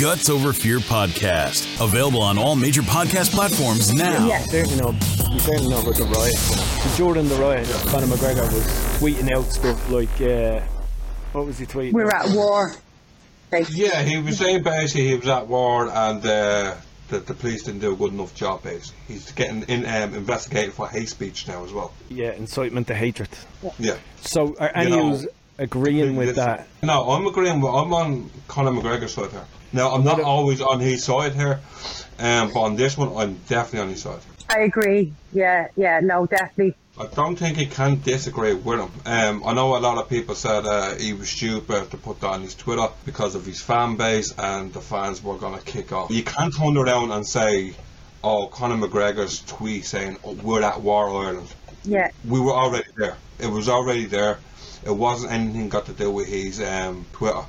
Guts Over Fear podcast. Available on all major podcast platforms now. Yeah. certainly know, you certainly know about the riot. You know. The riot, Conor McGregor was tweeting out stuff like, uh, what was he tweeting? We're at war. Like, Yeah, he was saying basically he was at war and uh, the, the police didn't do a good enough job. Basically, he's getting in, um, investigated for hate speech now as well. Yeah, incitement to hatred. Yeah. So are any know, of you agreeing with that? No, I'm agreeing. With, I'm on Conor McGregor's side here. Now, I'm not always on his side here, um, but on this one, I'm definitely on his side. I agree. Yeah, yeah, no, definitely. I don't think he can disagree with him. Um, I know a lot of people said uh, he was stupid to put that on his Twitter because of his fan base and the fans were going to kick off. You can't turn around and say, oh, Conor McGregor's tweet saying, oh, we're at war, Ireland. Yeah, We were already there. It was already there. It wasn't anything got to do with his um, Twitter.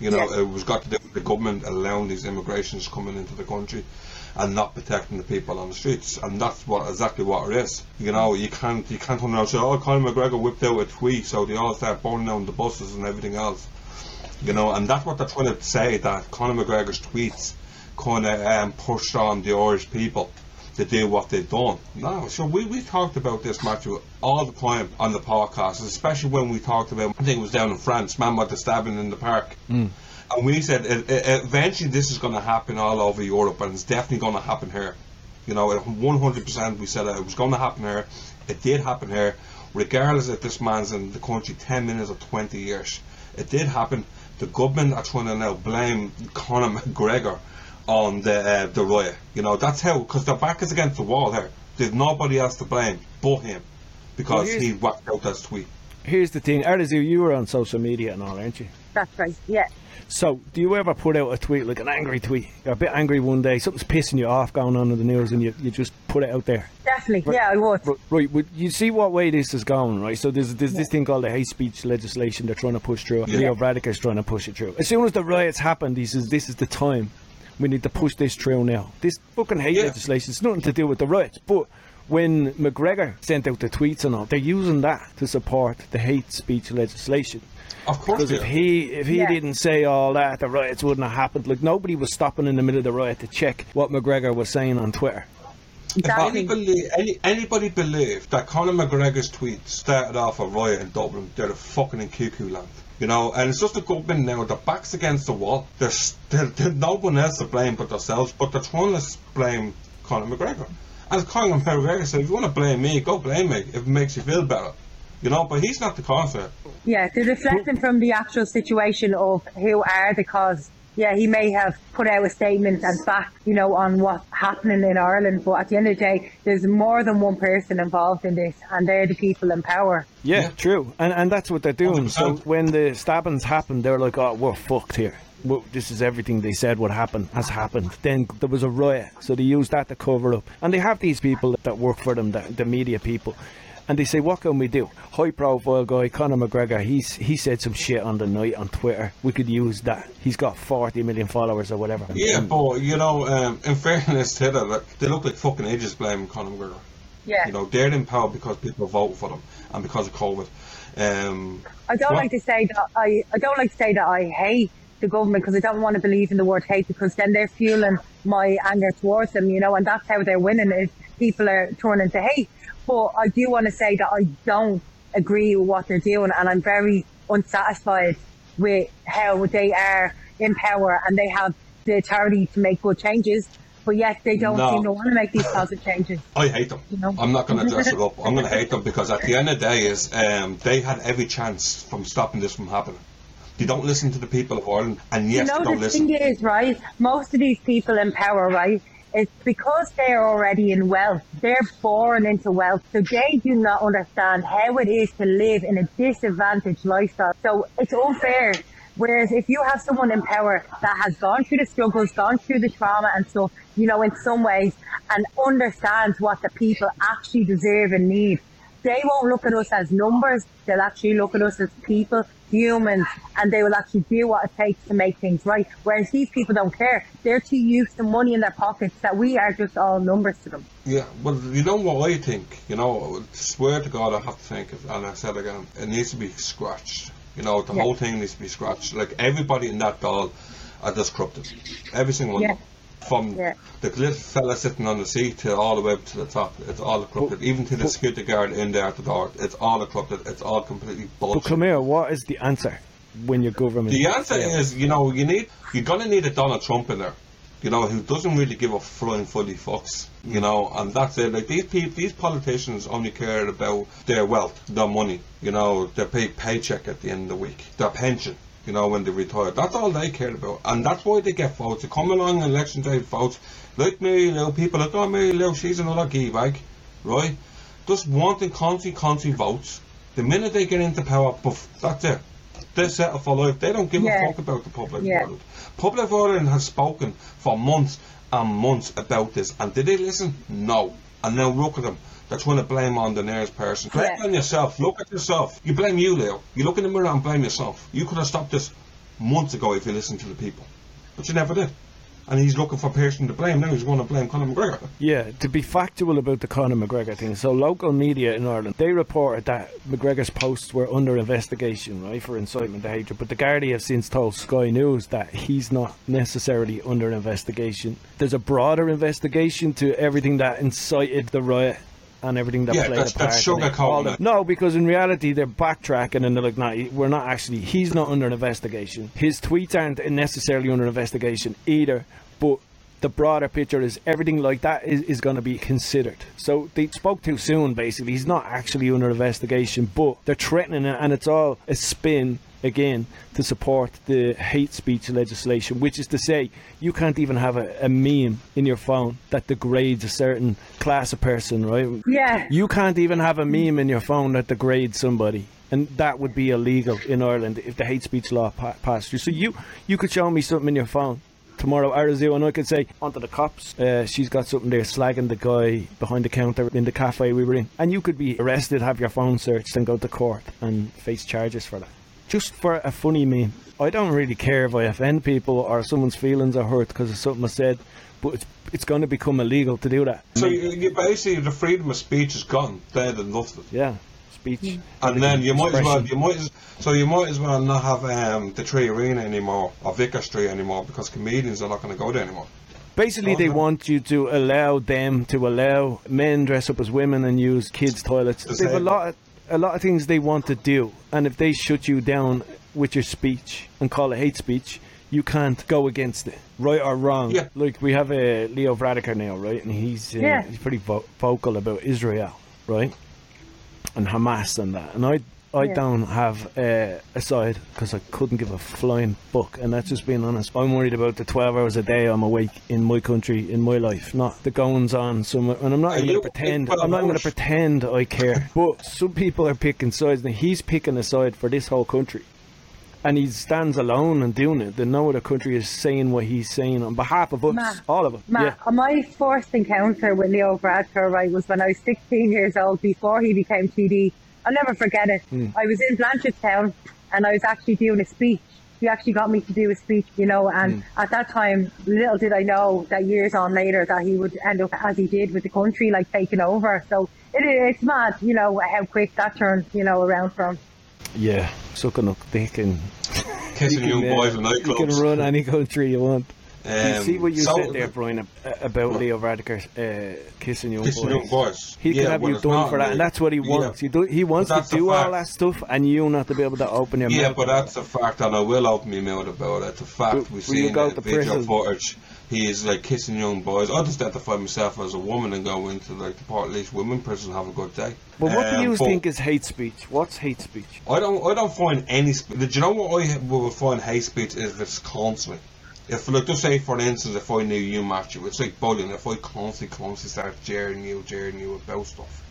You know, Yeah. it was got to do with the government allowing these immigrations coming into the country and not protecting the people on the streets. And that's what exactly what it is. You know, you can't you can't turn around and say, Oh Conor McGregor whipped out a tweet so they all start burning down the buses and everything else. You know, and that's what they're trying to say that Conor McGregor's tweets kinda um, pushed on the Irish people to do what they've done. No, so we, we talked about this Matthew all the time on the podcast, especially when we talked about I think it was down in France, man with the stabbing in the park. Mm. And we said it, it, eventually this is going to happen all over Europe, and it's definitely going to happen here. You know, 100% we said it was going to happen here. It did happen here, regardless if this man's in the country 10 minutes or 20 years. It did happen. The government are trying to now blame Conor McGregor on the uh, the riot. You know, that's how, because their back is against the wall here. There's nobody else to blame but him because Well, he whacked out that tweet. Here's the thing, Arezu, you were on social media and all, aren't you? that's right. Yeah, So, do you ever put out a tweet, like an angry tweet? You're a bit angry one day, something's pissing you off going on in the news, and you, you just put it out there. definitely. Yeah, I would. Right, right, but you see what way this is going, right? So there's, there's this thing called the hate speech legislation they're trying to push through. Yeah. Leo Varadkar's trying to push it through. As soon as the riots happened, he says, this is the time. We need to push this through now. This fucking hate Yeah. legislation has nothing to do with the riots. But when McGregor sent out the tweets and all, they're using that to support the hate speech legislation. Of course, Because if he if he Yeah. didn't say all that, the riots wouldn't have happened. Like nobody was stopping in the middle of the riot to check what McGregor was saying on Twitter. If Exactly. anybody, any, anybody believed that Conor McGregor's tweet started off a riot in Dublin, they're the fucking in cuckoo land. You know, and it's just the government now, their back's against the wall. There's, there, there's no one else to blame but themselves, but they're trying to blame Conor McGregor. And Conor McGregor said, if you want to blame me, go blame me if it makes you feel better. You know, but he's not the cause of it. Yeah, they're reflecting from the actual situation of who are the cause. Yeah, he may have put out a statement and back, you know, on what's happening in Ireland, but at the end of the day, there's more than one person involved in this, and they're the people in power. Yeah, Yeah. true, and and that's what they're doing. So 100%. when the stabbings happened, they're like, "Oh, we're fucked here. Well, this is everything they said would happen has happened." Then there was a riot, so they used that to cover up. And they have these people that work for them, the, the media people, and they say, "What can we do?" High-profile guy Conor McGregor, he's he said some shit on the night on Twitter. We could use that. He's got 40 million followers or whatever. Yeah, but, you know, um, in fairness to them, like, they look like fucking idiots blaming Conor McGregor. Yeah. You know, they're in power because people vote for them and because of COVID. Um, I don't What? like to say that I, I don't like to say that I hate the government because I don't want to believe in the word hate because then they're fueling my anger towards them, you know, and that's how they're winning is people are turning to hate. But I do want to say that I don't agree with what they're doing and I'm very unsatisfied with how they are in power and they have the authority to make good changes, but yet they don't No. seem to want to make these positive changes. I hate them. You know? I'm not going to dress it up. I'm going to hate them because at the end of the day, is um, they had every chance from stopping this from happening. They don't listen to the people of Ireland, and yes, you they know, don't the listen. thing is, right? Most of these people in power, right? It's because they're already in wealth. They're born into wealth. So they do not understand how it is to live in a disadvantaged lifestyle. So it's unfair. Whereas if you have someone in power that has gone through the struggles, gone through the trauma and stuff, you know, in some ways, and understands what the people actually deserve and need, they won't look at us as numbers. They'll actually look at us as people, humans, and they will actually do what it takes to make things right. Whereas these people don't care. They're too used to money in their pockets that we are just all numbers to them. Yeah, well, you know what I think? You know, I swear to God, I have to think, it, and I said again, it needs to be scratched. You know, the Yeah. whole thing needs to be scratched. Like everybody in that Dáil are just corrupted. Every single one. Yeah. Of them. From Yeah. the little fella sitting on the seat to all the way up to the top, it's all corrupted. Even to the security guard in there at the door, it's all corrupted. It's all completely But bullshit. come here, what is the answer when your government? The answer fails? is, you know, you need you're gonna need a Donald Trump in there, you know, who doesn't really give a flying fully fucks, you know, and that's it. Like these people, these politicians only care about their wealth, their money, you know, their pay paycheck at the end of the week, their pension. You know, when they retire, that's all they care about, and that's why they get votes. They come along on election day votes, like me, you know, people like, oh, Mary Lou, she's another gee bag, right? Just wanting constant, constant votes. The minute they get into power, poof, that's it. They're set for life. They don't give Yeah. a fuck about the public Yeah. world. Public Ireland has spoken for months and months about this, and did they listen? No. And now look at them. They're trying to blame on the nearest person. Blame on yourself. Look at yourself. You blame you, Leo. You look in the mirror and blame yourself. You could have stopped this months ago if you listened to the people, but you never did. And he's looking for a person to blame. Now he's going to blame Conor McGregor. Yeah, to be factual about the Conor McGregor thing. So local media in Ireland they reported that McGregor's posts were under investigation, right, for incitement to hatred. But the Gardaí have since told Sky News that he's not necessarily under investigation. There's a broader investigation to everything that incited the riot. And everything that Yeah, played that's- a part. that's sugarcoating the- it. No, because in reality they're backtracking and they're like, "No, we're not actually. He's not under investigation. His tweets aren't necessarily under investigation either." But the broader picture is everything like that is, is going to be considered. So they spoke too soon, basically. He's not actually under investigation, but they're threatening it, and it's all a spin again to support the hate speech legislation, which is to say, you can't even have a, a meme in your phone that degrades a certain class of person, right? Yeah. You can't even have a meme in your phone that degrades somebody. And that would be illegal in Ireland if the hate speech law pa- passed through. So you you could show me something in your phone tomorrow, Arezu, and I could say onto the cops. Uh, she's got something there slagging the guy behind the counter in the cafe we were in, and you could be arrested, have your phone searched, and go to court and face charges for that. Just for a funny meme. I don't really care if I offend people or someone's feelings are hurt because of something I said, but it's it's going to become illegal to do that. So you, you basically the freedom of speech is gone, dead and dusted. Yeah, speech. And then you might as well, you might as, so you might as well not have um, the 3Arena anymore or Vicar Street anymore because comedians are not going to go there anymore. Basically, they Okay. want you to allow them to allow men dress up as women and use kids' toilets. They've a lot, of, a lot of things they want to do, and if they shut you down with your speech and call it hate speech, you can't go against it, right or wrong. Yeah. Like we have a Leo Varadkar now, right, and he's uh, Yeah. he's pretty vo- vocal about Israel, right, and Hamas and that, and I. I Yeah. don't have uh, a side because I couldn't give a flying fuck, and that's just being honest. I'm worried about the 12 hours a day I'm awake in my country, in my life, not the goings on somewhere. And I'm not Are even you going to pretend. I'm not going to pretend I care. But some people are picking sides, and he's picking a side for this whole country, and he stands alone and doing it. Then no other country is saying what he's saying on behalf of us, Matt, all of us. Matt, yeah. my first encounter with Leo Varadkar, right, was when I was 16 years old, before he became TD. I'll never forget it. Hmm. I was in Blanchardstown, and I was actually doing a speech. He actually got me to do a speech, you know, and Hmm. at that time, little did I know that years on later that he would end up as he did with the country, like taking over. So it, it's mad, you know, how quick that turned, you know, around from. Yeah, sucking up dick and Kissing you young can, uh, boys in You can run any country you want. You Um, see what you so- said there, Brian, ab- about Leo Varadkar uh, kissing young Kissing boys. young boys. He Yeah, can have well, you done for that, really- and that's what he Yeah. wants. He, do, he wants to do all that stuff, and you not to be able to open your Yeah, mouth. Yeah, but that's a fact, and I will open my mouth about it. It's a fact. Will- We've will seen go the video footage. He is like kissing young boys. I just identify myself as a woman and go into like the part least women prison have a good day. But what do Um, you but think is hate speech? What's hate speech? I don't. I don't find any. Do you know what I would find hate speech is if it's constantly. If like just say for instance, if I knew you Matthew, it's like bullying. If I constantly, constantly start jeering you, jeering you about stuff,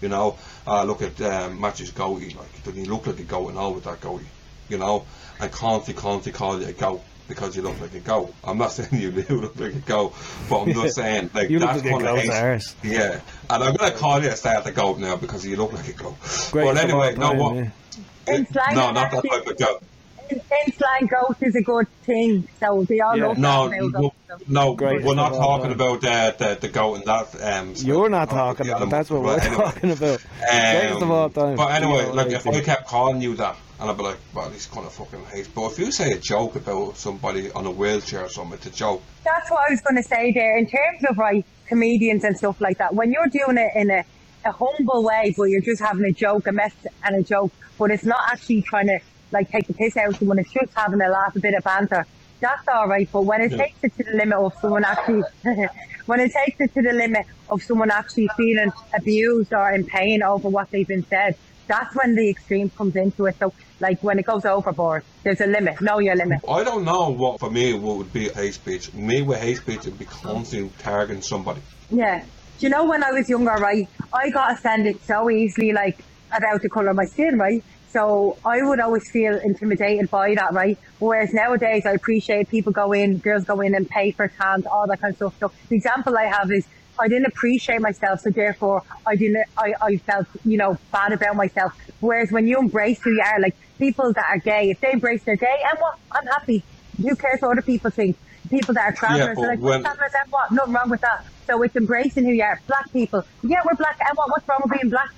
you know, uh, look at um, Matthew's goatee. Like, doesn't he look like a goat and all with that goatee? You know, and constantly, constantly call you a goat because you look like a goat. I'm not saying you do look like a goat, but I'm just saying like You look that's like a kind of goat's hate. Yeah, and I'm gonna call you a start the goat now because you look like a goat. Great but anyway, no time, what? yeah. In No, not that type of goat. In, in slang, goat is a good thing. So they all Yeah. love No, that. no, goat, no, Greatest we're not talking about the, the, the goat and that. Um, You're not talking about. animal. That's what we're anyway, talking about. Greatest of all time. But anyway, Yeah, like if I kept calling you that, and I'd be like, well, he's kind of fucking hate. But if you say a joke about somebody on a wheelchair or something, it's a joke. That's what I was going to say there. In terms of right comedians and stuff like that, when you're doing it in a, a humble way, but you're just having a joke, a mess and a joke, but it's not actually trying to like take the piss out of someone. It's just having a laugh, a bit of banter. That's all right. But when it Yeah. takes it to the limit of someone actually, when it takes it to the limit of someone actually feeling abused or in pain over what they've been said, that's when the extreme comes into it. So, like when it goes overboard, there's a limit. Know your limit. I don't know what for me what would be hate speech. Me with hate speech would be constantly targeting somebody. Yeah. Do you know when I was younger, right? I got offended so easily, like about the colour of my skin, right? So I would always feel intimidated by that, right? Whereas nowadays, I appreciate people go in, girls go in and pay for tans, all that kind of stuff. So the example I have is I didn't appreciate myself, so therefore I didn't. I, I felt you know bad about myself. Whereas when you embrace who you are, like people that are gay, if they embrace their gay, and what I'm happy. Who cares what other people think? People that are travellers, but they're like, when- travellers and what? Nothing wrong with that. So it's embracing who you are. Black people, yeah, we're black, and what? What's wrong with being black?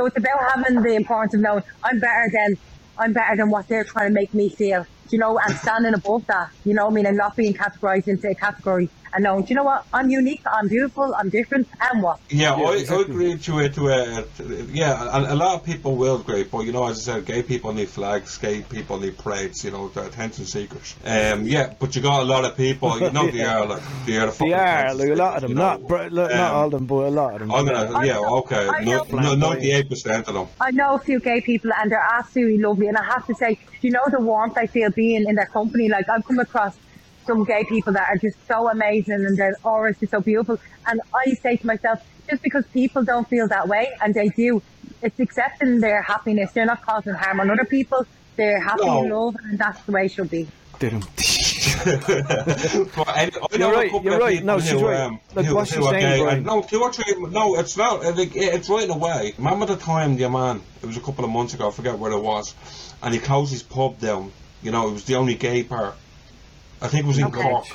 So it's about having the importance of knowing I'm better than I'm better than what they're trying to make me feel. You know, and standing above that. You know, I mean, and not being categorised into a category. And knowing, do you know what? I'm unique. I'm beautiful. I'm different. And what? Yeah, Yeah, I, exactly. I agree to it. To a, to- yeah, and a lot of people will agree. But you know, as I said, gay people need flags. Gay people need parades. You know, they're attention seekers. Um, yeah, but you got a lot of people. You know, they are like they are the fucking They are like a lot of them, you know. not br- not Um, all of them, but a lot of them. I'm gonna, I yeah, know- okay, I know no, ninety-eight percent of them. I know a few gay people and they're absolutely lovely. And I have to say, you know the warmth I feel being in their company? Like I've come across some gay people that are just so amazing and their auras is so beautiful. And I say to myself, just because people don't feel that way and they do, it's accepting their happiness. They're not causing harm on other people. They're happy No. in love and that's the way it should be. Didn't. I, I You're right, you're right. people No, who, she's right. Um, Like, who, what she's saying, gay, no, two or three. No, it's not. I It's right in a way. Remember the time, the man? It was a couple of months ago. I forget where it was, and he closed his pub down. You know, it was the only gay bar. I think it was in Okay. Cork.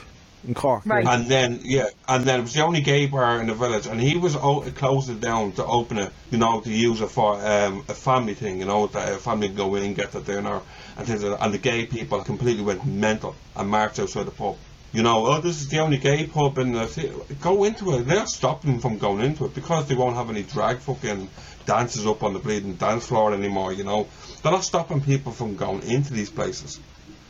In Cork. Right. And then yeah, and then it was the only gay bar in the village, and he was o- closed it down to open it, you know, to use it for um, a family thing, you know, that a family can go in, get their dinner, and things like that. And the gay people completely went mental and marched outside the pub. You know, oh, this is the only gay pub in the city. Go into it. They're not stopping them from going into it because they won't have any drag fucking dances up on the bleeding dance floor anymore. You know, they're not stopping people from going into these places.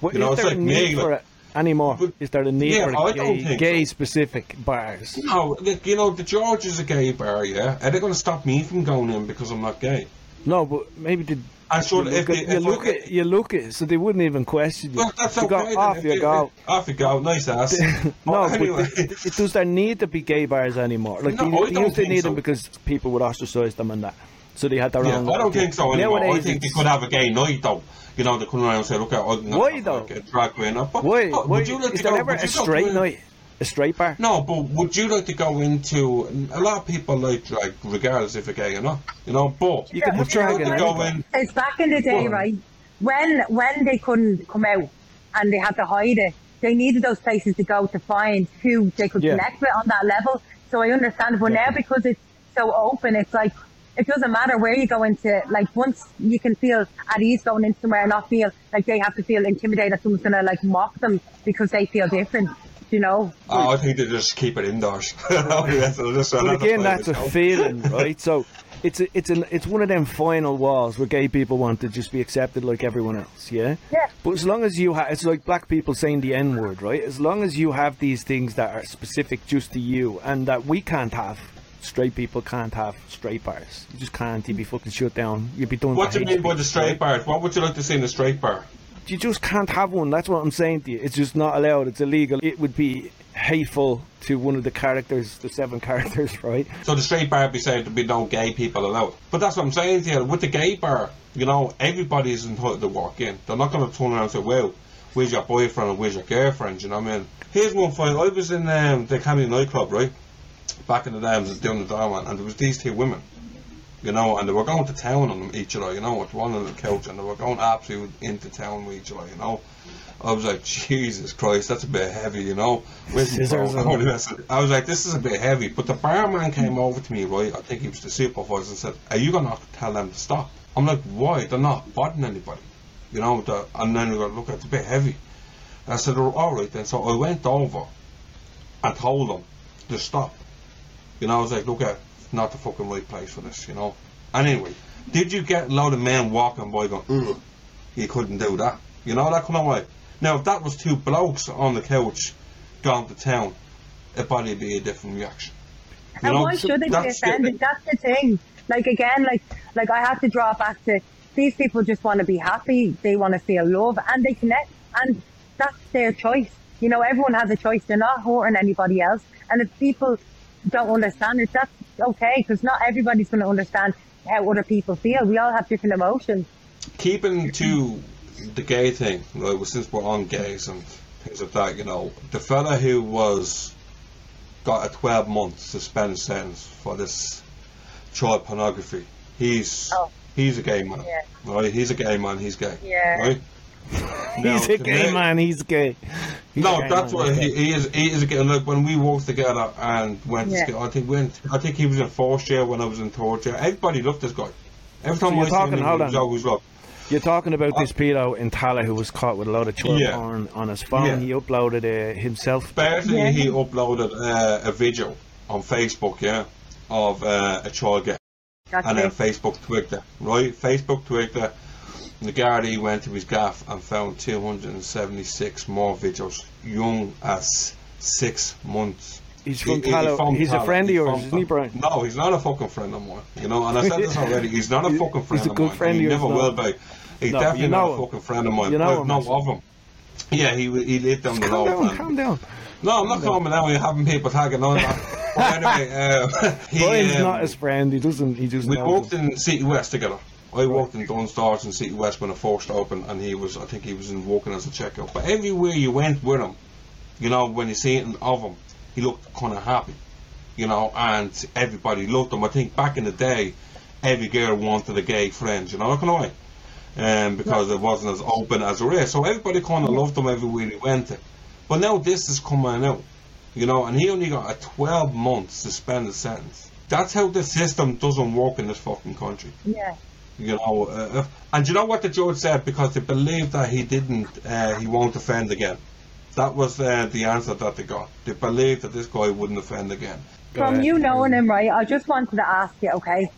What, you know, it's like me, need like- for it anymore? But- Is there a need Yeah, for gay, gay so. specific bars? No, like, you know, the George is a gay bar, yeah? Are they going to stop me from going in because I'm not gay? No, but maybe the. I You look, if, at, they, you, if look at, you look at so they wouldn't even question you. well, that's you okay. go off you you- go. Off you go. Nice ass. no, Oh, but anyway. it, it, does there need to be gay bars anymore? Like No, they, I they don't used to think need so. them because people would ostracize them and that, so they had their Yeah, own. I don't think so anymore. I think they could have a gay night though. You know, they come around and say, look, I'm not Why, like though? drag queen. But, Why? but why would you like is to there go, never would a you go straight night? A straight bar? No, but would you like to go into? A lot of people like drag, regardless if they're gay or not. You know, but You can have would you like drag to go in? It's back in the day, Well- right? When when they couldn't come out and they had to hide it, they needed those places to go to find who they could Yeah. connect with on that level. So I understand, but now because it's so open, it's like it doesn't matter where you go into. Like once you can feel at ease going into somewhere and not feel like they have to feel intimidated that someone's gonna like mock them because they feel different. You know? Oh, I think they just keep it indoors. That's- that's- But again, that's a way to go. feeling, right? So it's a, it's an it's one of them final walls where gay people want to just be accepted like everyone else, yeah. Yeah. But as long as you have, it's like black people saying the N word, right? As long as you have these things that are specific just to you and that we can't have. Straight people can't have straight bars. You just can't. You'd be fucking shut down. You'd be done. What do you mean by the straight bar? What would you like to see in a straight bar? You just can't have one. That's what I'm saying to you. It's just not allowed. It's illegal. It would be hateful to one of the characters, the seven characters, right? So the straight bar would be saying to be no gay people allowed. But that's what I'm saying to you. With the gay bar, you know, everybody is entitled to walk in. They're not going to turn around and say, well, where's your boyfriend or where's your girlfriend? You know what I mean? Here's one for you. I was in um, the Camden nightclub, right? Back in the day, I was doing the drama, and there was these two women. you know, and they were going to town on them each other, you know, with one on the couch, and they were going absolutely into town with each other, you know. I was like, Jesus Christ, that's a bit heavy, you know. Scissors phone? and all. I was like, this is a bit heavy. But the barman came over to me, right? I think he was the supervisor, and said, Are you going to tell them to stop? I'm like, Why? They're not bothering anybody. You know, the, and then he go, Look, it's a bit heavy. I said, oh, All right then. So I went over and told them to stop. You know, I was like, Look, at it's not the fucking right place for this, you know. Anyway, did you get a load of men walking by going, Ugh, you couldn't do that? You know, that kind of way. Now, if that was two blokes on the couch going to town, it'd probably be a different reaction. You And know, why should they be that's the- offended? That's the thing. Like again, like like I have to draw back to these people just want to be happy. They want to feel love, and they connect, and that's their choice. You know, everyone has a choice. They're not hurting anybody else. And if people don't understand it, that's okay because not everybody's going to understand how other people feel. We all have different emotions. keeping to the gay thing, right, since we're on gays and things like that, you know, the fella who was got a 12 month suspended sentence for this child pornography, he's Oh. he's a gay man, Yeah. right? He's a gay man. He's gay, Yeah. right? He's Now, a gay ma- man. He's gay. He's a No, gay that's man, what he, he is. He is a gay. Look, when we worked together and went to Yeah. school, I think went. I think he was in fourth year when I was in third year. Everybody loved this guy. Every time you're I seen talking- him, he hold was on. always loved. You're talking about this pedo in Tallaght who was caught with a load of child Yeah. porn on his phone. Yeah. He uploaded it himself. Basically, Yeah. he uploaded uh, a video on Facebook, yeah, of uh, a child get, That's and then. Facebook twigged it, right? Facebook twigged it. The Gardaí went to his gaff and found 276 more videos, young as six months. He's from He- he- Tallaght. from He's a friend of yours, isn't he, Brian? No, he's not a fucking friend of mine. You know, and I said this already. He's not a fucking friend he's a of good mine. friend he of yours, never no. will be. He's No, definitely you know not a fucking friend of mine. You know him, no of him. Yeah, he he lived on the Calm down, calm down. no, I'm not calming down. You're having people tagging on. but anyway, uh, he, Brian's um, not his friend. He doesn't. He just. we worked him. in City West together. I worked in Dunnes Stores in City West when it first opened, and he was, I think he was in working as a checkout. But everywhere you went with him, you know, when you see it of him, he looked kind of happy, you know, and everybody loved him. I think back in the day, every girl wanted a gay friend, you know, of way, um, because it wasn't as open as it is. So everybody kind of loved him everywhere he went to. But now this is coming out, you know, and he only got a 12 month suspended sentence. That's how the system doesn't work in this fucking country Yeah. You know, uh, uh, and you know what the judge said because they believed that he didn't, uh, he won't offend again. That was uh, the answer that they got. They believed that this guy wouldn't offend again. From ahead. you knowing him, right? I just wanted to ask you, okay?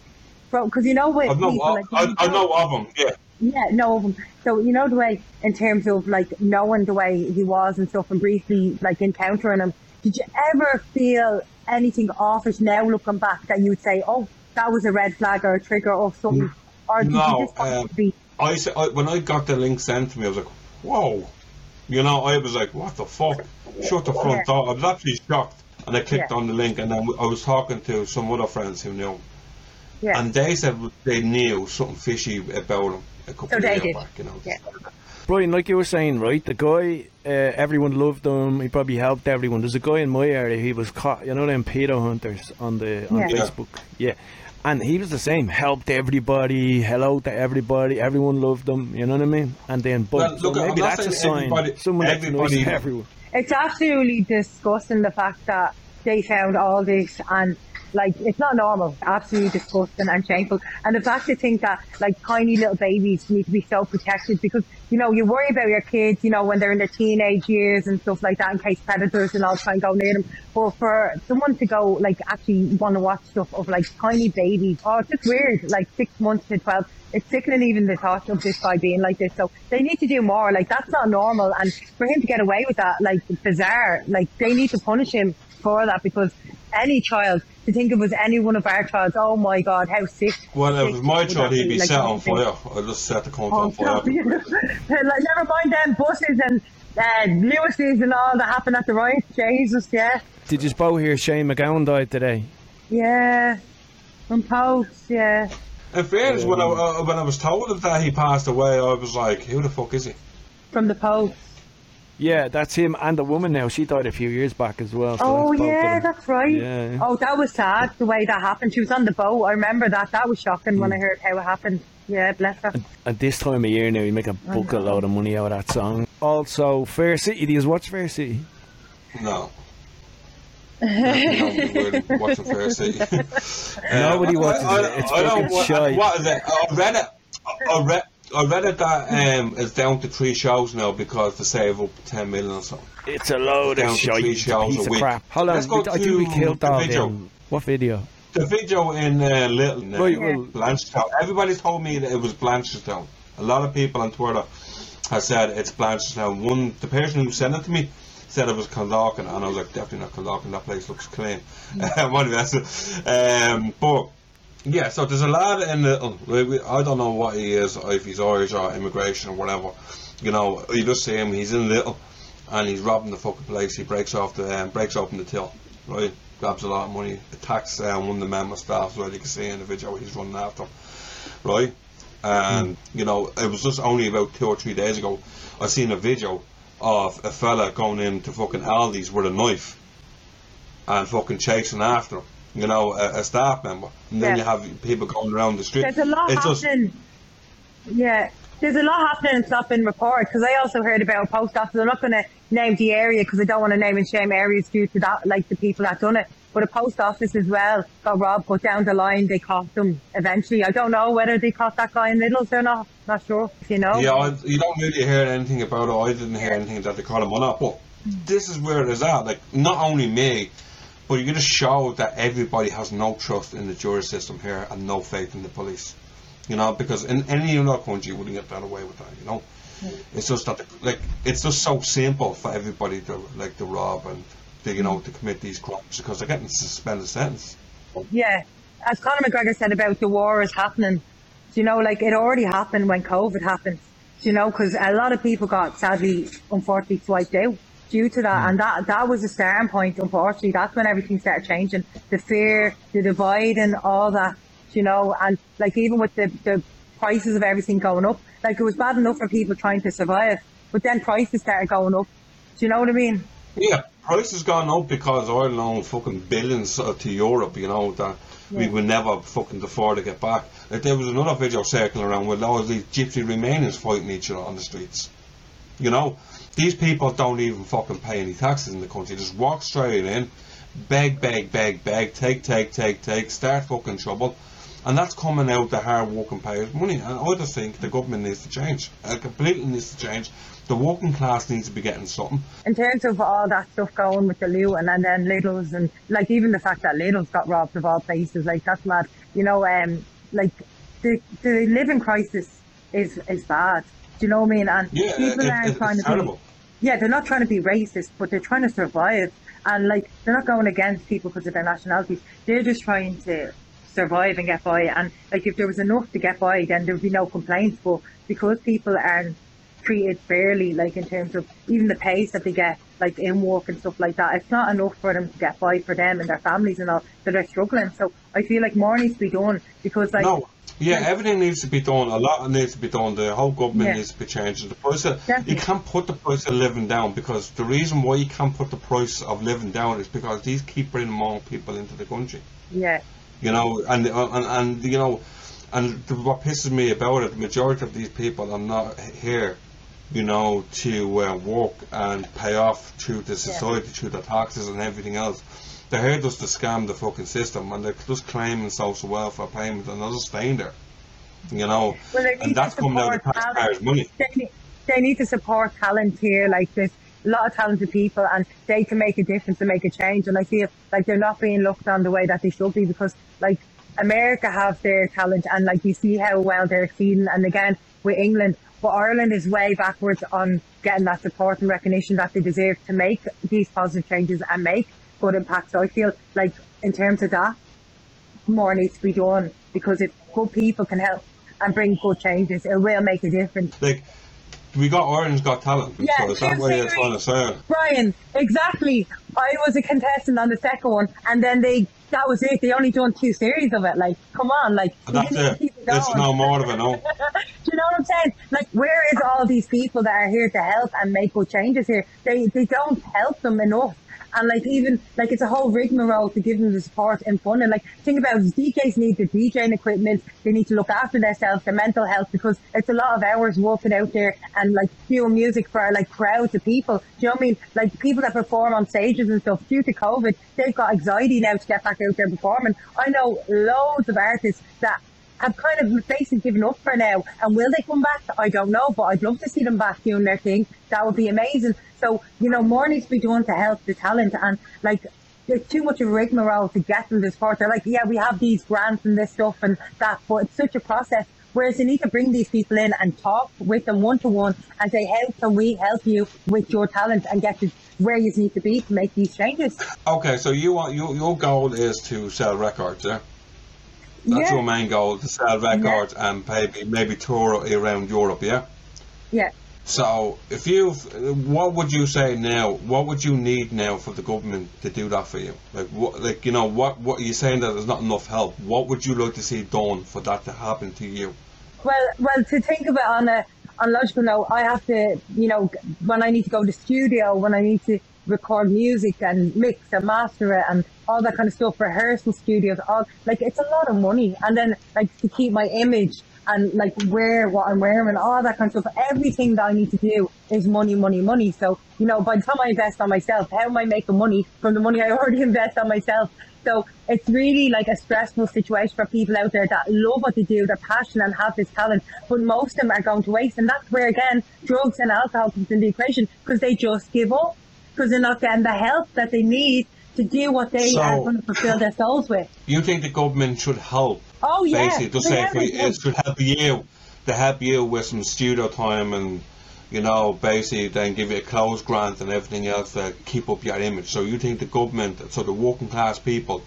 Because you know with I know, people, I, like, I, I know of him. Yeah, Yeah, no. of him. So you know the way in terms of like knowing the way he was and stuff, and briefly like encountering him. Did you ever feel anything offish now looking back that you would say, "Oh, that was a red flag or a trigger or something," or did No, you just want to be? I, sa- I when I got the link sent to me, I was like, whoa, you know, I was like, what the fuck? Shut the front Yeah. door. I was actually shocked, and I clicked Yeah. on the link, and then I was talking to some other friends who knew, Yeah, and they said they knew something fishy about him a couple So of years did. back, you know. Yeah. Brian, like you were saying, right? The guy, uh, everyone loved him. He probably helped everyone. There's a guy in my area. He was caught. You know them pedo hunters on the on Yeah. Yeah. Facebook. Yeah. And he was the same. Helped everybody. Hello to everybody. Everyone loved him. You know what I mean? And then, but Well, so look, I'm maybe that's a sign. everybody- Someone that's nice everybody- everyone. it's absolutely disgusting the fact that they found all this and like it's not normal absolutely disgusting and shameful and the fact to think that like tiny little babies need to be so protected because you know you worry about your kids you know when they're in their teenage years and stuff like that in case predators and all try and go near them but for someone to go like actually want to watch stuff of like tiny babies oh it's just weird like six months to 12 it's sickening even the thought of this guy being like this. So they need to do more. Like that's not normal. And for him to get away with that, like bizarre. Like they need to punish him for that because any child to think it was any one of our childs. Oh my God, how sick. Well, if it was my child, he'd be Like, set on fire. I'll just set the cunt Oh, on fire. like, never mind them buses and uh, Lewis's and all that happened at the right. Jesus, yeah, Did you both hear Shane MacGowan died today? yeah. From Pogues, yeah. In fairness, when I, uh, when I was told of that he passed away, I was like, who the fuck is he? From the Pogues. Yeah, that's him and the woman now. She died a few years back as well. so Oh that's yeah, that's right. Yeah. Oh, that was sad the way that happened. She was on the boat. I remember that. That was shocking when I heard how it happened. Yeah, bless her. At this time of year now, you make a bucket load of money out of that song. Also, Fair City. Do you watch Fair City? No. Nobody watching Fair City. Nobody Uh, watches I, it. I, It's I don't fucking wa- shite. What is it? I read it. I- I read. I read it that um, it's down to three shows now because they save up ten million or something. It's a load Down of to shite. three It's a shows piece a of week. crap. Hold on, Let's go I think we to killed the video. in- What video? The video in uh, Lidl uh, Right, well- Blanchardstown. Everybody told me that it was Blanchardstown. A lot of people on Twitter have said it's Blanchardstown. One, the person who sent it to me said it was Clondalkin, and I was like, definitely not Clondalkin. That place looks clean. Anyway, that's- um, but yeah, so there's a lad in Lidl. like, we- I don't know what he is, if he's Irish or immigration or whatever. You know, you just see him. He's in Lidl, and he's robbing the fucking place. He breaks off the um, breaks open the till, right? Grabs a lot of money, attacks um, one of the members staff. So you can see in the video he's running after, him, right? And you know, it was just only about two or three days ago. I seen a video of a fella going into fucking Aldi's with a knife and fucking chasing after him. You know, a, a staff member, and then Yeah. you have people going around the street. There's a lot it's just happening. Yeah, there's a lot happening not been reported because I also heard about a post office. I'm not going to name the area because I don't want to name and shame areas due to that, like the people that done it. But a post office as well got robbed, but down the line they caught them eventually. I don't know whether they caught that guy in Lidl's or not. Not sure. if You know. Yeah, I, you don't really hear anything about it. I didn't hear anything that they caught him or not. But mm. this is where it is at. Like, not only me, but you're going to show that everybody has no trust in the jury system here and no faith in the police. You know, because in any other country you wouldn't get that away with that. You know, hmm. it's just that like it's just so simple for everybody to like to rob and to, you know to commit these crimes because they're getting suspended sentence. Yeah, as Conor McGregor said about the war is happening. You know, like it already happened when COVID happened. You know, because a lot of people got sadly, unfortunately, swiped out due to that, and that that was the starting point. Unfortunately, that's when everything started changing. The fear, the divide, and all that. You know, and like even with the the prices of everything going up, like it was bad enough for people trying to survive, but then prices started going up. Do you know what I mean? Yeah, prices gone up because oil loaned fucking billions uh, to Europe, you know, that we Yeah. will never fucking afford to get back. Like there was another video circling around with all these gypsy Romanians fighting each other on the streets. You know, these people don't even fucking pay any taxes in the country. Just walk straight in, beg, beg, beg, beg, take, take, take, take, start fucking trouble. And that's coming out the hard working payers' money. And I just think the government needs to change. It completely needs to change. The working class needs to be getting something. in terms of all that stuff going with the looting and then Lidl's and like even the fact that Lidl's got robbed of all places, like that's mad. You know, um, like the the living crisis is is bad. Do you know what I mean? And Yeah, people it- aren't it's trying to terrible. Yeah, they're not trying to be racist, but they're trying to survive. And like they're not going against people because of their nationalities. They're just trying to survive and get by. And like if there was enough to get by, then there'd be no complaints. But because people aren't treated fairly, like in terms of even the pays that they get, like in work and stuff like that, it's not enough for them to get by for them and their families and all. that they're struggling. So I feel like more needs to be done because like no, yeah, like- everything needs to be done. A lot needs to be done. The whole government Yeah. needs to be changed. The price of, Definitely. you can't put the price of living down because the reason why you can't put the price of living down is because these keep bringing more people into the country. yeah, You know, and and, and you know, and the, what pisses me about it, the majority of these people are not here. You know, to uh, work and pay off through the society, through the taxes and everything else. They're here just to scam the fucking system, and they're just claiming social welfare payments, and they're just staying there. You know, Well, they need and that's coming out of taxpayers' money. they need, they need to support talent here. Like there's a lot of talented people, and they can make a difference and make a change. And I feel like they're not being looked on the way that they should be because, like, America have their talent, and like you see how well they're exceeding. And again, with England, but Ireland is way backwards on getting that support and recognition that they deserve to make these positive changes and make good impacts. So I feel like in terms of that, more needs to be done because if good people can help and bring good changes, it will make a difference. Like, we got Ireland's Got Talent. Yeah, so is that what you're trying to say? Brian, exactly. I was a contestant on the second one, and then they that was it. They only done two series of it. Like, come on, like And that's you need to it. It's no more of it, no. I'm saying? Like, where is all these people that are here to help and make good changes here? They they don't help them enough. And like even like it's a whole rigmarole to give them the support and fun. And like think about it, DJs need the DJing equipment. They need to look after themselves, their mental health, because it's a lot of hours working out there and like doing music for like crowds of people. Do you know what I mean? Like people that perform on stages and stuff due to COVID, they've got anxiety now to get back out there performing. I know loads of artists that have kind of basically given up for now. And will they come back? I don't know, but I'd love to see them back doing their thing. That would be amazing. So, you know, more needs to be done to help the talent and like there's too much of a rigmarole to get them this far. They're like, yeah, we have these grants and this stuff and that, but it's such a process. Whereas you need to bring these people in and talk with them one to one and say, how can we help you with your talent and get you where you need to be to make these changes? Okay, so you want your your goal is to sell records, yeah? That's Yeah. your main goal to sell records and maybe maybe tour around Europe, yeah. Yeah. So if you, what would you say now? What would you need now for the government to do that for you? Like what, like you know, what what you're saying that there's not enough help. What would you like to see done for that to happen to you? Well, well, to think of it on a on a logical note, I have to, you know, when I need to go to studio, when I need to record music and mix and master it and all that kind of stuff, rehearsal studios, all like it's a lot of money. And then like to keep my image and like wear what I'm wearing, and all that kind of stuff. Everything that I need to do is money, money, money. So, you know, by the time I invest on myself, how am I making money from the money I already invest on myself? So it's really like a stressful situation for people out there that love what they do, they're passionate and have this talent, but most of them are going to waste. And that's where again, drugs and alcohol comes in the equation because they just give up because they're not getting the help that they need to do what they So- are going to fulfill their souls with. You think the government should help? Oh yeah, Basically, They say it, should help you to help you with some studio time and you know basically then give you a clothes grant and everything else to keep up your image. So you think the government, so the working class people,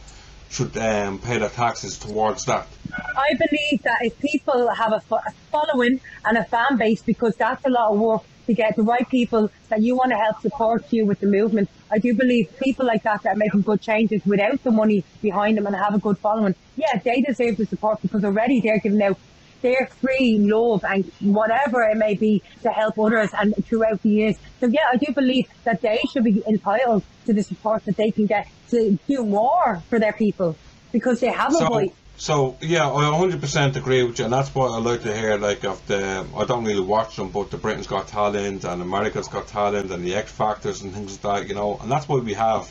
should um, pay their taxes towards that? I believe that if people have a, a following and a fan base, because that's a lot of work to get the right people that you want to help support you with the movement. I do believe people like that that are making good changes without the money behind them and have a good following. Yeah, they deserve the support because already they're giving out their free love and whatever it may be to help others and throughout the years. So yeah, I do believe that they should be entitled to the support that they can get to do more for their people because they have a So, voice. So yeah, I 100% agree with you, and that's what I like to hear. Like of the, I don't really watch them, but the Britain's Got Talent and America's Got Talent and the X Factors and things like that, you know, and that's why we have.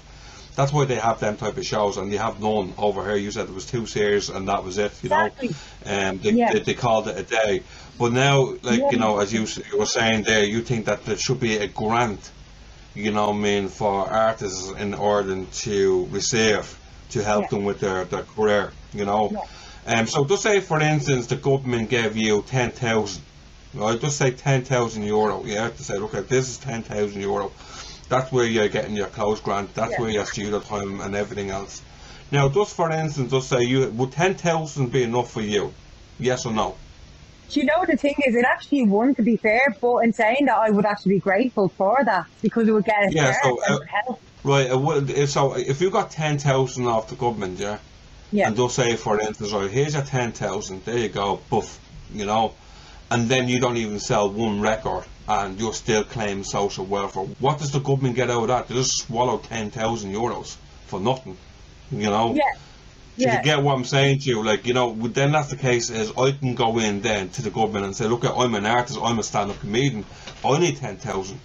That's why they have them type of shows, and you have none over here. You said there was two series, and that was it. You Exactly. know, and they, Yeah. they, they called it a day. But now, like Yeah. you know, as you, you were saying there, you think that there should be a grant, you know, I mean, for artists in order to receive to help Yeah. them with their, their career, you know. Yeah. Um, so just say, for instance, the government gave you 10,000, right? Just say 10,000 euro, yeah? To say, look, this is 10,000 euro. That's where you're getting your clothes grant, that's Yeah. where your studio time and everything else. Now, just for instance, just say, you would 10,000 be enough for you? Yes or no? Do you know the thing is, it actually won to be fair, but in saying that, I would actually be grateful for that because it would get us Yeah, there so, uh, help. Right, uh, would, uh, so uh, if you got 10,000 off the government, yeah? Yeah, and they'll say, for instance, right, here's your 10,000, there you go, buff, you know, and then you don't even sell one record and you're still claiming social welfare. What does the government get out of that? They just swallow 10,000 euros for nothing, you know? yeah, yeah. you get what I'm saying to you? Like, you know, then that's the case is I can go in then to the government and say, look, I'm an artist, I'm a stand-up comedian, I need 10,000,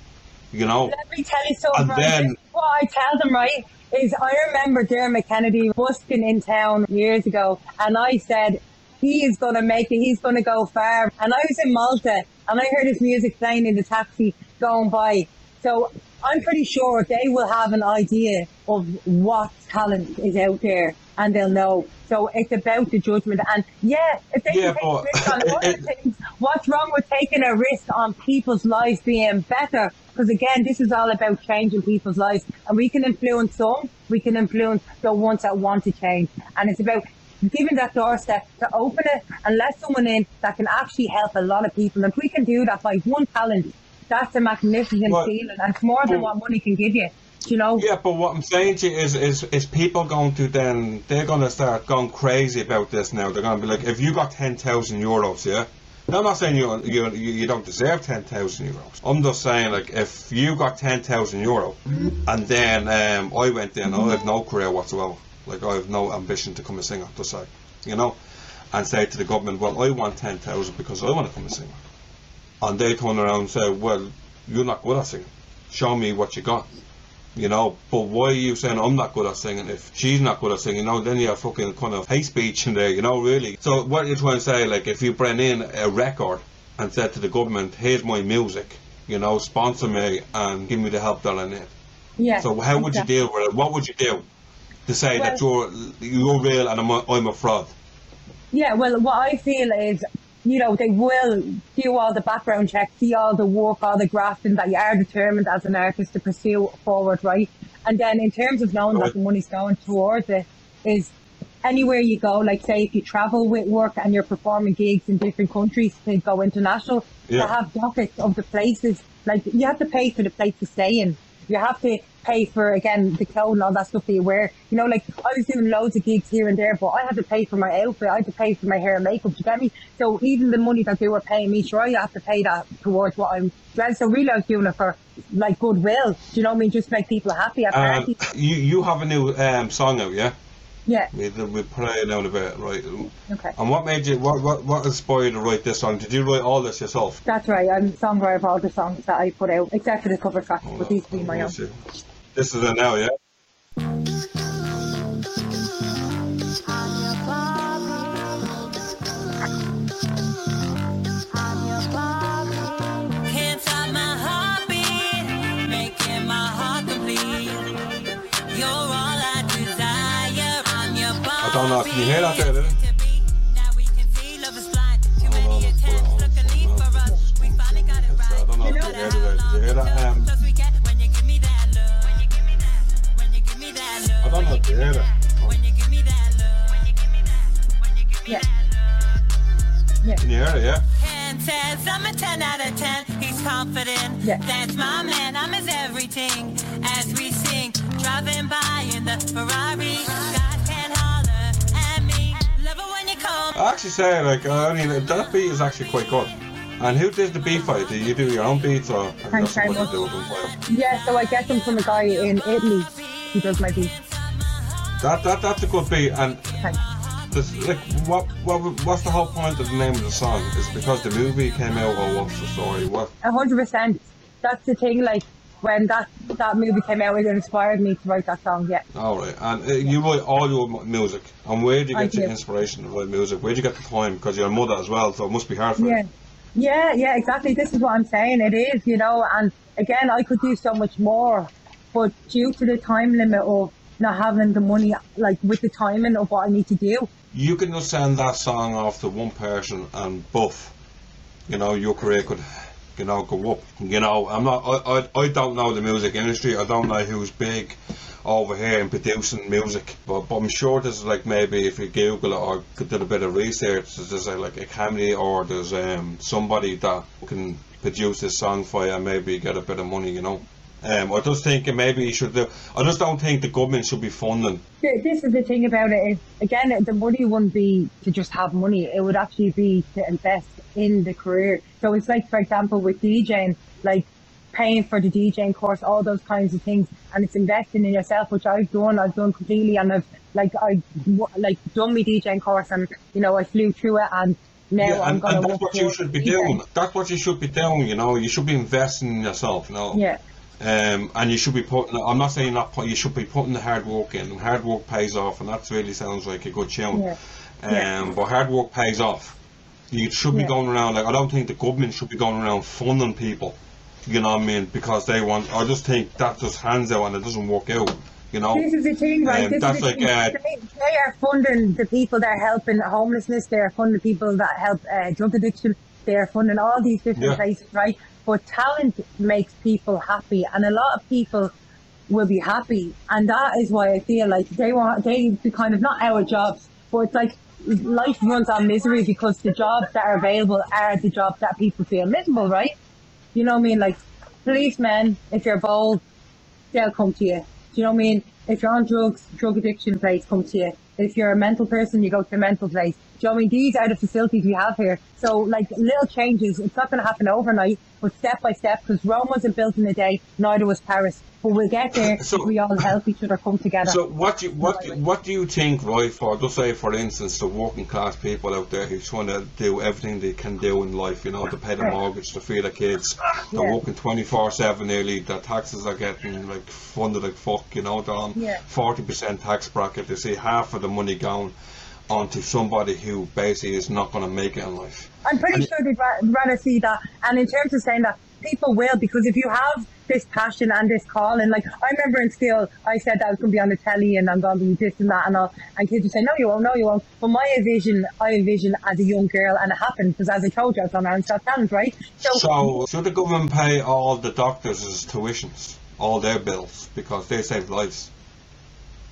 you know? Let me tell you something. And then- what I tell them, right, is I remember Dermot Kennedy busking in town years ago, and I said, he is going to make it, he's going to go far. And I was in Malta, and I heard his music playing in the taxi going by. So I'm pretty sure they will have an idea of what talent is out there, and they'll know. So it's about the judgment. And yeah, if they Yeah, take but- risks on other it- things, what's wrong with taking a risk on people's lives being better? Because again, this is all about changing people's lives, and we can influence some, we can influence the ones that want to change, and it's about giving that doorstep to open it and let someone in that can actually help a lot of people. And if we can do that by one talent, that's a magnificent Well- feeling, and it's more than what money can give you. You know? Yeah, but what I'm saying to you is, is, is people going to then, they're going to start going crazy about this now. They're going to be like, if you got 10,000 euros, yeah, No, I'm not saying you you you don't deserve ten thousand euros. I'm just saying like if you got ten thousand euro, and then um, I went in, and I have no career whatsoever. Like I have no ambition to come a singer, just say, you know, and say to the government, well, I want ten thousand because I want to come a singer, and they turn around and say, well, you're not good at singing. Show me what you got. You know, but why are you saying I'm not good at singing if she's not good at singing? You know, then you have fucking kind of hate speech in there, you know, really. So what you're trying to say, like, if you bring in a record and said to the government, here's my music, you know, sponsor me and give me the help that I need. Yeah. So how would you deal with it? What would you do to say that you're you're real and I'm a, I'm a fraud? Yeah, well, what I feel is, you know, they will do all the background checks, see all the work, all the grafting that you are determined as an artist to pursue forward, right? And then in terms of knowing Right. that the money's going towards it, is anywhere you go, like say if you travel with work and you're performing gigs in different countries to go international, Yeah. to have dockets of the places, like you have to pay for the place to stay in. You have to pay for again the clothes and all that stuff that you wear. You know, like I was doing loads of gigs here and there, but I had to pay for my outfit. I had to pay for my hair and makeup. Do you get me? So even the money that they were paying me, sure, I have to pay that towards what I'm. Well, so really, I was doing it for like goodwill. Do you know what I mean? Just to make people happy at Um, you you have a new um, song out, yeah? Yeah. We we play it out a bit, right? Okay. And what made you? What what what inspired you to write this song? Did you write all this yourself? That's right. I'm songwriter of all the songs that I put out, except for the cover tracks, oh, Hold but these be my own. see. This is it now, yeah. It. When you give me that love. When you give me that. When you give me Yeah. that. Can you hear it? Yeah. Says I'm a 10 out of 10. He's confident. Yeah. That's my man. I'm his everything. As we sing, driving by in the Ferrari. I actually say like I mean that beat is actually quite good. And who did the beat for you? Do you do your own beats or have you got Thanks very to do them for you? Yeah, so I get them from a guy in Italy who does my beats. That that that's a good beat. And Thanks. this, like what what what's the whole point of the name of the song? Is it because the movie came out or what's the story? What? A hundred percent. That's the thing. Like when that that movie came out, it inspired me to write that song. Yeah. All right, and uh, you write all your music. And where do you I get your do. inspiration to write music? Where do you get the time? Because you're a mother as well, so it must be hard for Yeah. you. Yeah, yeah, exactly. This is what I'm saying. It is, you know, and again, I could do so much more, but due to the time limit of not having the money, like with the timing of what I need to do, You can just send that song off to one person and buff. You know, your career could, you know, go up. You know, I'm not. I, I, I don't know the music industry. I don't know who's big over here in producing music. But, but I'm sure there's like maybe if you Google it or did a bit of research, there's uh, like a company or there's um somebody that can produce this song for you and maybe get a bit of money. You know. Um, I just think maybe you should do. I just don't think the government should be funding th- this is the thing about it is, again, the money wouldn't be to just have money. It would actually be to invest in the career. So it's like, for example, with DJing, like paying for the DJing course, all those kinds of things, and it's investing in yourself, which I've done. I've done completely, and I've like I like done my DJing course, and you know I flew through it, and now Yeah, and, and that's what you should be doing. That's what you should be doing. You know, you should be investing in yourself. You know, Yeah, um, and you should be putting. I'm not saying not put. You should be putting the hard work in, and hard work pays off, and that really sounds like a good tune. yeah, Um, yeah. but hard work pays off. You should be Yeah. going around like I don't think the government should be going around funding people. You know what I mean? Because they want. I just think that just hands out and it doesn't work out. You know. This is the thing, right? Um, this that's the like, uh, they, they are funding the people that are helping homelessness. They are funding people that help uh, drug addiction. They are funding all these different Yeah. places, right? But talent makes people happy, and a lot of people will be happy, and that is why I feel like they want they be kind of not our jobs, but it's like life runs on misery because the jobs that are available are the jobs that people feel miserable, right? You know what I mean? Like policemen, if you're bold, they'll come to you. Do you know what I mean? If you're on drugs, drug addiction place, come to you. If you're a mental person, you go to a mental place. You know what I mean? These are the facilities we have here. So, like, little changes, it's not going to happen overnight, but step by step, because Rome wasn't built in a day, neither was Paris. But we'll get there So- if we all help each other come together. So what do you, what do- what do you think, right? For just say, for instance, the working class people out there who's trying to do everything they can do in life, you know, to pay the mortgage, to feed their kids, they're Yeah. working twenty four seven nearly. Their taxes are getting like funded like fuck, you know. They're on Yeah. forty percent tax bracket. They see half of the money going onto somebody who basically is not going to make it in life. I'm pretty sure they'd ra- rather see that. And in terms of saying that, people will, because if you have this passion and this calling, like I remember in school, I said that I was going to be on the telly and I'm going to be this and that and all. And kids would say, no, you won't, no, you won't. But my vision, I envision as a young girl, and it happened because as I told you, I was on Ireland's Got Talent, right? So should the government pay all the doctors' tuitions, all their bills, because they save lives?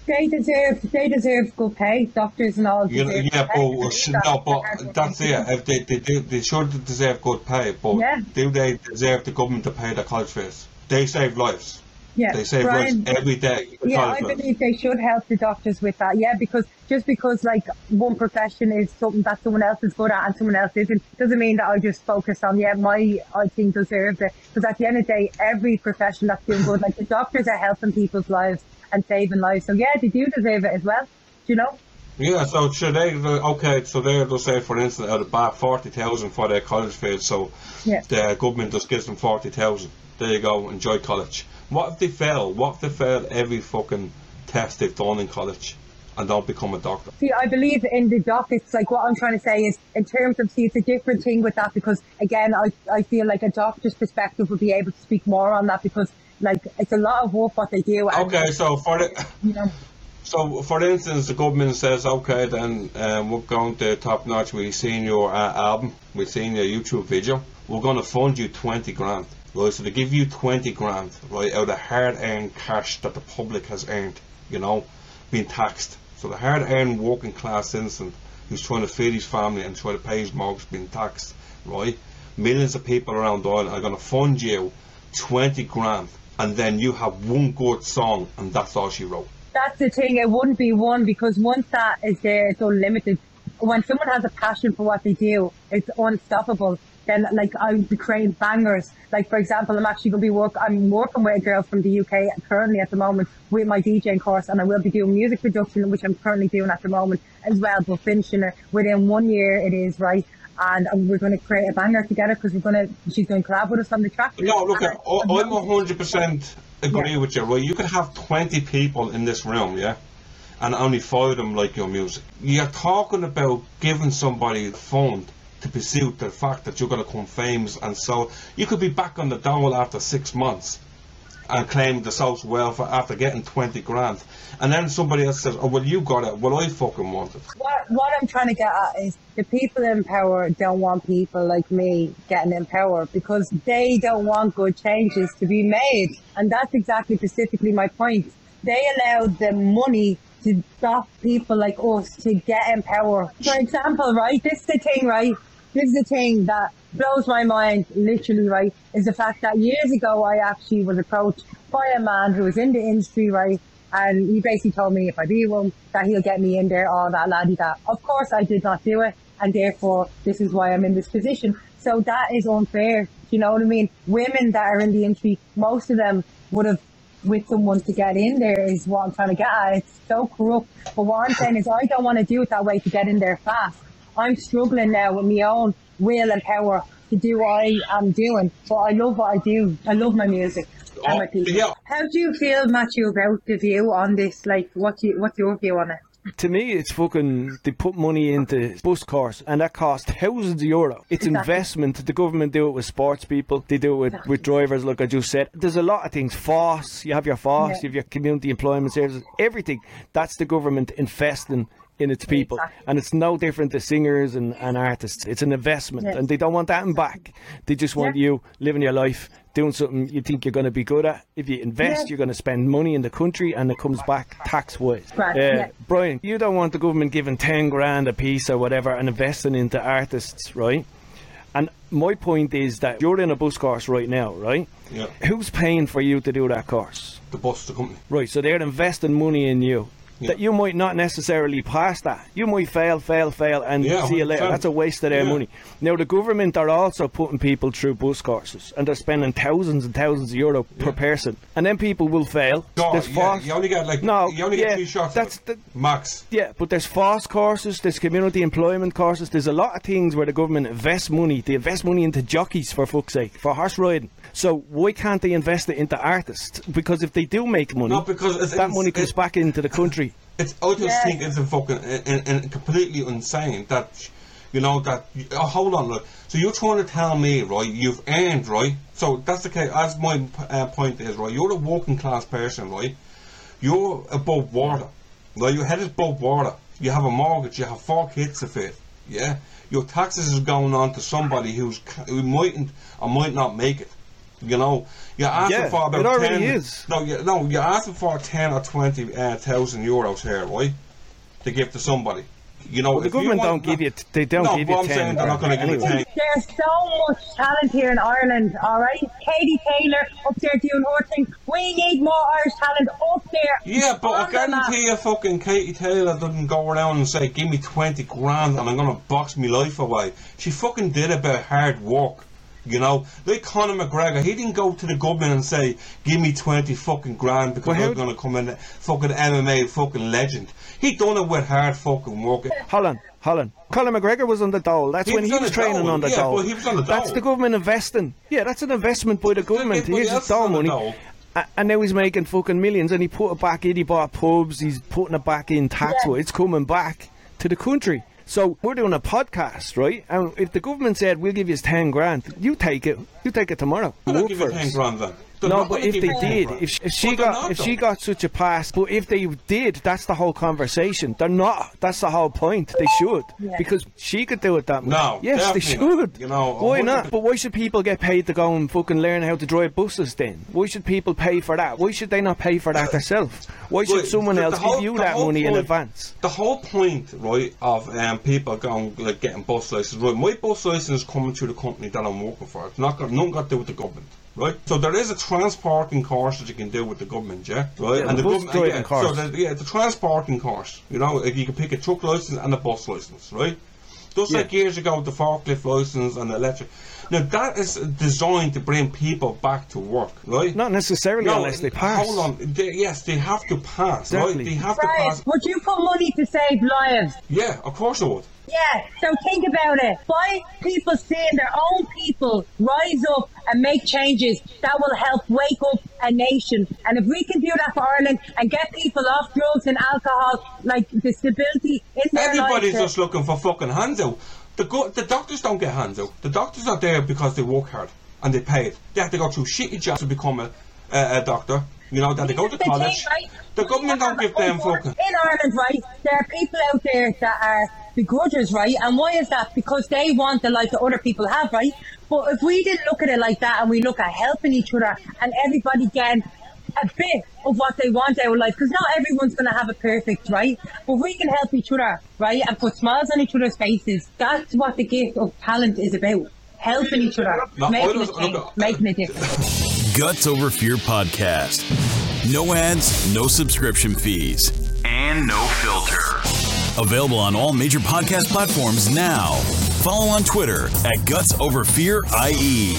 They deserve, they deserve good pay. Doctors and all. You know, yeah, but sh- no, but that's it. If they, they do, they should deserve good pay, but Yeah. do they deserve the government to pay their college fees? They save lives. Yeah, They save Brian, lives every day. Yeah, I fees. believe they should help the doctors with that. Yeah, because just because like one profession is something that someone else is good at and someone else isn't, doesn't mean that I just focus on yeah my I think deserves it. Because at the end of the day, every profession that's doing good, like the doctors are helping people's lives and saving lives. So yeah, they do deserve it as well. Do you know? Yeah, so should they? Uh, okay, so they're they'll say, for instance, out of bat forty thousand for their college fees. So Yeah. the government just gives them forty thousand. There you go, enjoy college. What if they fail? What if they fail every fucking test they've done in college and don't become a doctor? See, I believe in the doc. It's like what I'm trying to say is, in terms of, see, it's a different thing with that because, again, I, I feel like a doctor's perspective would be able to speak more on that because, like, it's a lot of work what they do. And, Okay, so for the You know, So, for instance, the government says, okay, then um, we're going to top notch. We've seen your uh, album, we've seen your YouTube video. We're going to fund you 20 grand. Right, so they give you 20 grand, right, out of hard earned cash that the public has earned, you know, being taxed. So, the hard earned working class citizen who's trying to feed his family and trying to pay his mortgage being taxed, right? Millions of people around the island are going to fund you 20 grand, and then you have one good song, and that's all she wrote. that's the thing. It wouldn't be one because once that is there, it's unlimited. When someone has a passion for what they do, it's unstoppable. Then, like, I would be creating bangers. Like, for example, I'm actually going to be work. I'm working with a girl from the UK currently at the moment with my DJing course, and I will be doing music production, which I'm currently doing at the moment as well. But finishing it within one year, it is right. And um, we're going to create a banger together because we're going to. She's going to collab with us on the track. No, look, I- I'm hundred percent agree Yeah. with you. Right, you could have twenty people in this room, yeah, and only five of them like your music. You're talking about giving somebody a fund to pursue the fact that you're going to come famous, and so you could be back on the dole after six months and claim the social welfare after getting twenty grand, and then somebody else says, "Oh, well, you got it. Well, I fucking want it." what what I'm trying to get at is the people in power don't want people like me getting in power because they don't want good changes to be made. And that's exactly specifically my point. They allow the money to stop people like us to get in power. For example, right, this is the thing, right? This is the thing that blows my mind, literally, right, is the fact that years ago I actually was approached by a man who was in the industry, right, and he basically told me if I be one, that he'll get me in there, all that laddie that. Of course, I did not do it, and therefore, this is why I'm in this position. So that is unfair. Do you know what I mean? Women that are in the industry, most of them would have with someone to get in there is what I'm trying to get at. It's so corrupt. But what I'm saying is I don't want to do it that way to get in there fast. I'm struggling now with my own will and power to do what I am doing. But I love what I do. I love my music oh, and my Oh, yeah. How do you feel, Matthew, about the view on this? Like, what do you, what's your view on it? To me, it's fucking. They put money into bus course, and that costs thousands of euro. It's Exactly. investment. The government do it with sports people. They do it with, with drivers, like I just said. There's a lot of things. FÁS, you have your FÁS, Yeah. you have your community employment services. Everything. That's the government investing in its people, Exactly. and it's no different to singers and, and artists. It's an investment, Yes. and they don't want that in back. They just want Yeah. you living your life, doing something you think you're going to be good at. If you invest, Yeah. you're going to spend money in the country, and it comes back tax wise. Right, yeah. Brian, you don't want the government giving 10 grand a piece or whatever and investing into artists, right? And my point is that you're in a bus course right now, right? Yeah. Who's paying for you to do that course? The bus, the company. Right, so they're investing money in you. That you might not necessarily pass that. You might fail, fail, fail, and Yeah, see you later. That's a waste of their Yeah. money. Now the government are also putting people through bus courses, and they're spending thousands and thousands of euro per person, and then people will fail. No, There's yeah, you only get like no, you only yeah, get three shots. That's the, max. yeah, but there's FÁS courses, there's community employment courses, there's a lot of things where the government invests money. They invest money into jockeys, for fuck's sake, for horse riding. So why can't they invest it into artists? Because if they do make money, No, because that money comes it- back into the country. It's I just Yeah. think it's a fucking and, and completely insane that you know that. Oh, hold on, look. So you're trying to tell me, right? You've earned, right? So that's the case. As my uh, point is, right? You're a working class person, right? You're above water, right? Your head is above water. You have a mortgage. You have four kids to feed. Yeah. Your taxes is going on to somebody who's who mightn't or might not make it. You know, you're asking Yeah, for about it already 10, is. No, you, no, you're asking for ten or twenty uh, thousand euros here, right? To give to somebody. You know, Well, the if you government want- don't give you t- they don't no, give you I'm 10 saying they're not going to give you anyway. ten. There's so much talent here in Ireland, all right? Katie Taylor up there doing her thing. We need more Irish talent up there. Yeah, but I on the map. guarantee you, fucking Katie Taylor doesn't go around and say, "Give me twenty grand and I'm gonna box my life away." She fucking did it by hard work. You know, like Conor McGregor, he didn't go to the government and say, "Give me twenty fucking grand because Well, how I'm gonna come in, fucking MMA fucking legend." He done it with hard fucking work. Holland, Holland. Conor McGregor was on the dole. That's He when was he on was training dole, on the yeah, dole. but he was on the That's dole. the government investing. Yeah, that's an investment by the government. everybody Here's else his dole is on the money. dole. A- And now he's making fucking millions, and he put it back in. He bought pubs. He's putting it back in tax. Yeah. It's coming back to the country. So we're doing a podcast, right? And if the government said we'll give you ten grand, you take it. You take it tomorrow. Not Work giving ten grand then. They're No, not but if they did, if, she- if she got not, if she got such a pass, but if they did, that's the whole conversation. They're not. That's the whole point. They should Yeah. because she could do it that much. No, yes, they definitely should. You know, why not? But why should people get paid to go and fucking learn how to drive buses? Then why should people pay for that? Why should they not pay for that themselves? Why should Well, someone the- the else whole- give you that whole money in advance? The whole point, right, of um, people going like getting bus license, right? My bus license is coming through the company that I'm working for. It's not got nothing got to do with the government, right? So there is a transporting course that you can do with the government, yeah, right? Yeah, the bus government, driving yeah, course. So the, yeah, the transporting course. You know, like you can pick a truck license and a bus license, right? Just Yeah. like years ago, the forklift license and the electric. Now that is designed to bring people back to work, right? Not necessarily unless they pass. Hold on. They, yes, they have to pass, right? They have to pass. Would you put money to save lives? Yeah, of course I would. Yeah, so think about it. By people seeing their own people rise up and make changes, that will help wake up a nation. And if we can do that for Ireland and get people off drugs and alcohol, like the stability in their Everybody's just looking for fucking hands out. The go- the doctors don't get hands out. The doctors are there because they work hard and they pay it. They have to go through shitty jobs to become a, a, a doctor. You know, that they go to The college. right, The we government don't give them fucking. In Ireland, right, there are people out there that are begrudgers, right? And why is that? Because they want the life that other people have, right? But if we didn't look at it like that and we look at helping each other and everybody getting a bit of what they want out of life, because not everyone's going to have it perfect, right? But we can help each other, right? And put smiles on each other's faces. That's what the gift of talent is about. Helping each other, No, making a don't- change, look, making a difference. Guts Over Fear podcast. No ads, no subscription fees, and no filter. Available on all major podcast platforms now. Follow on Twitter at Guts Over Fear IE.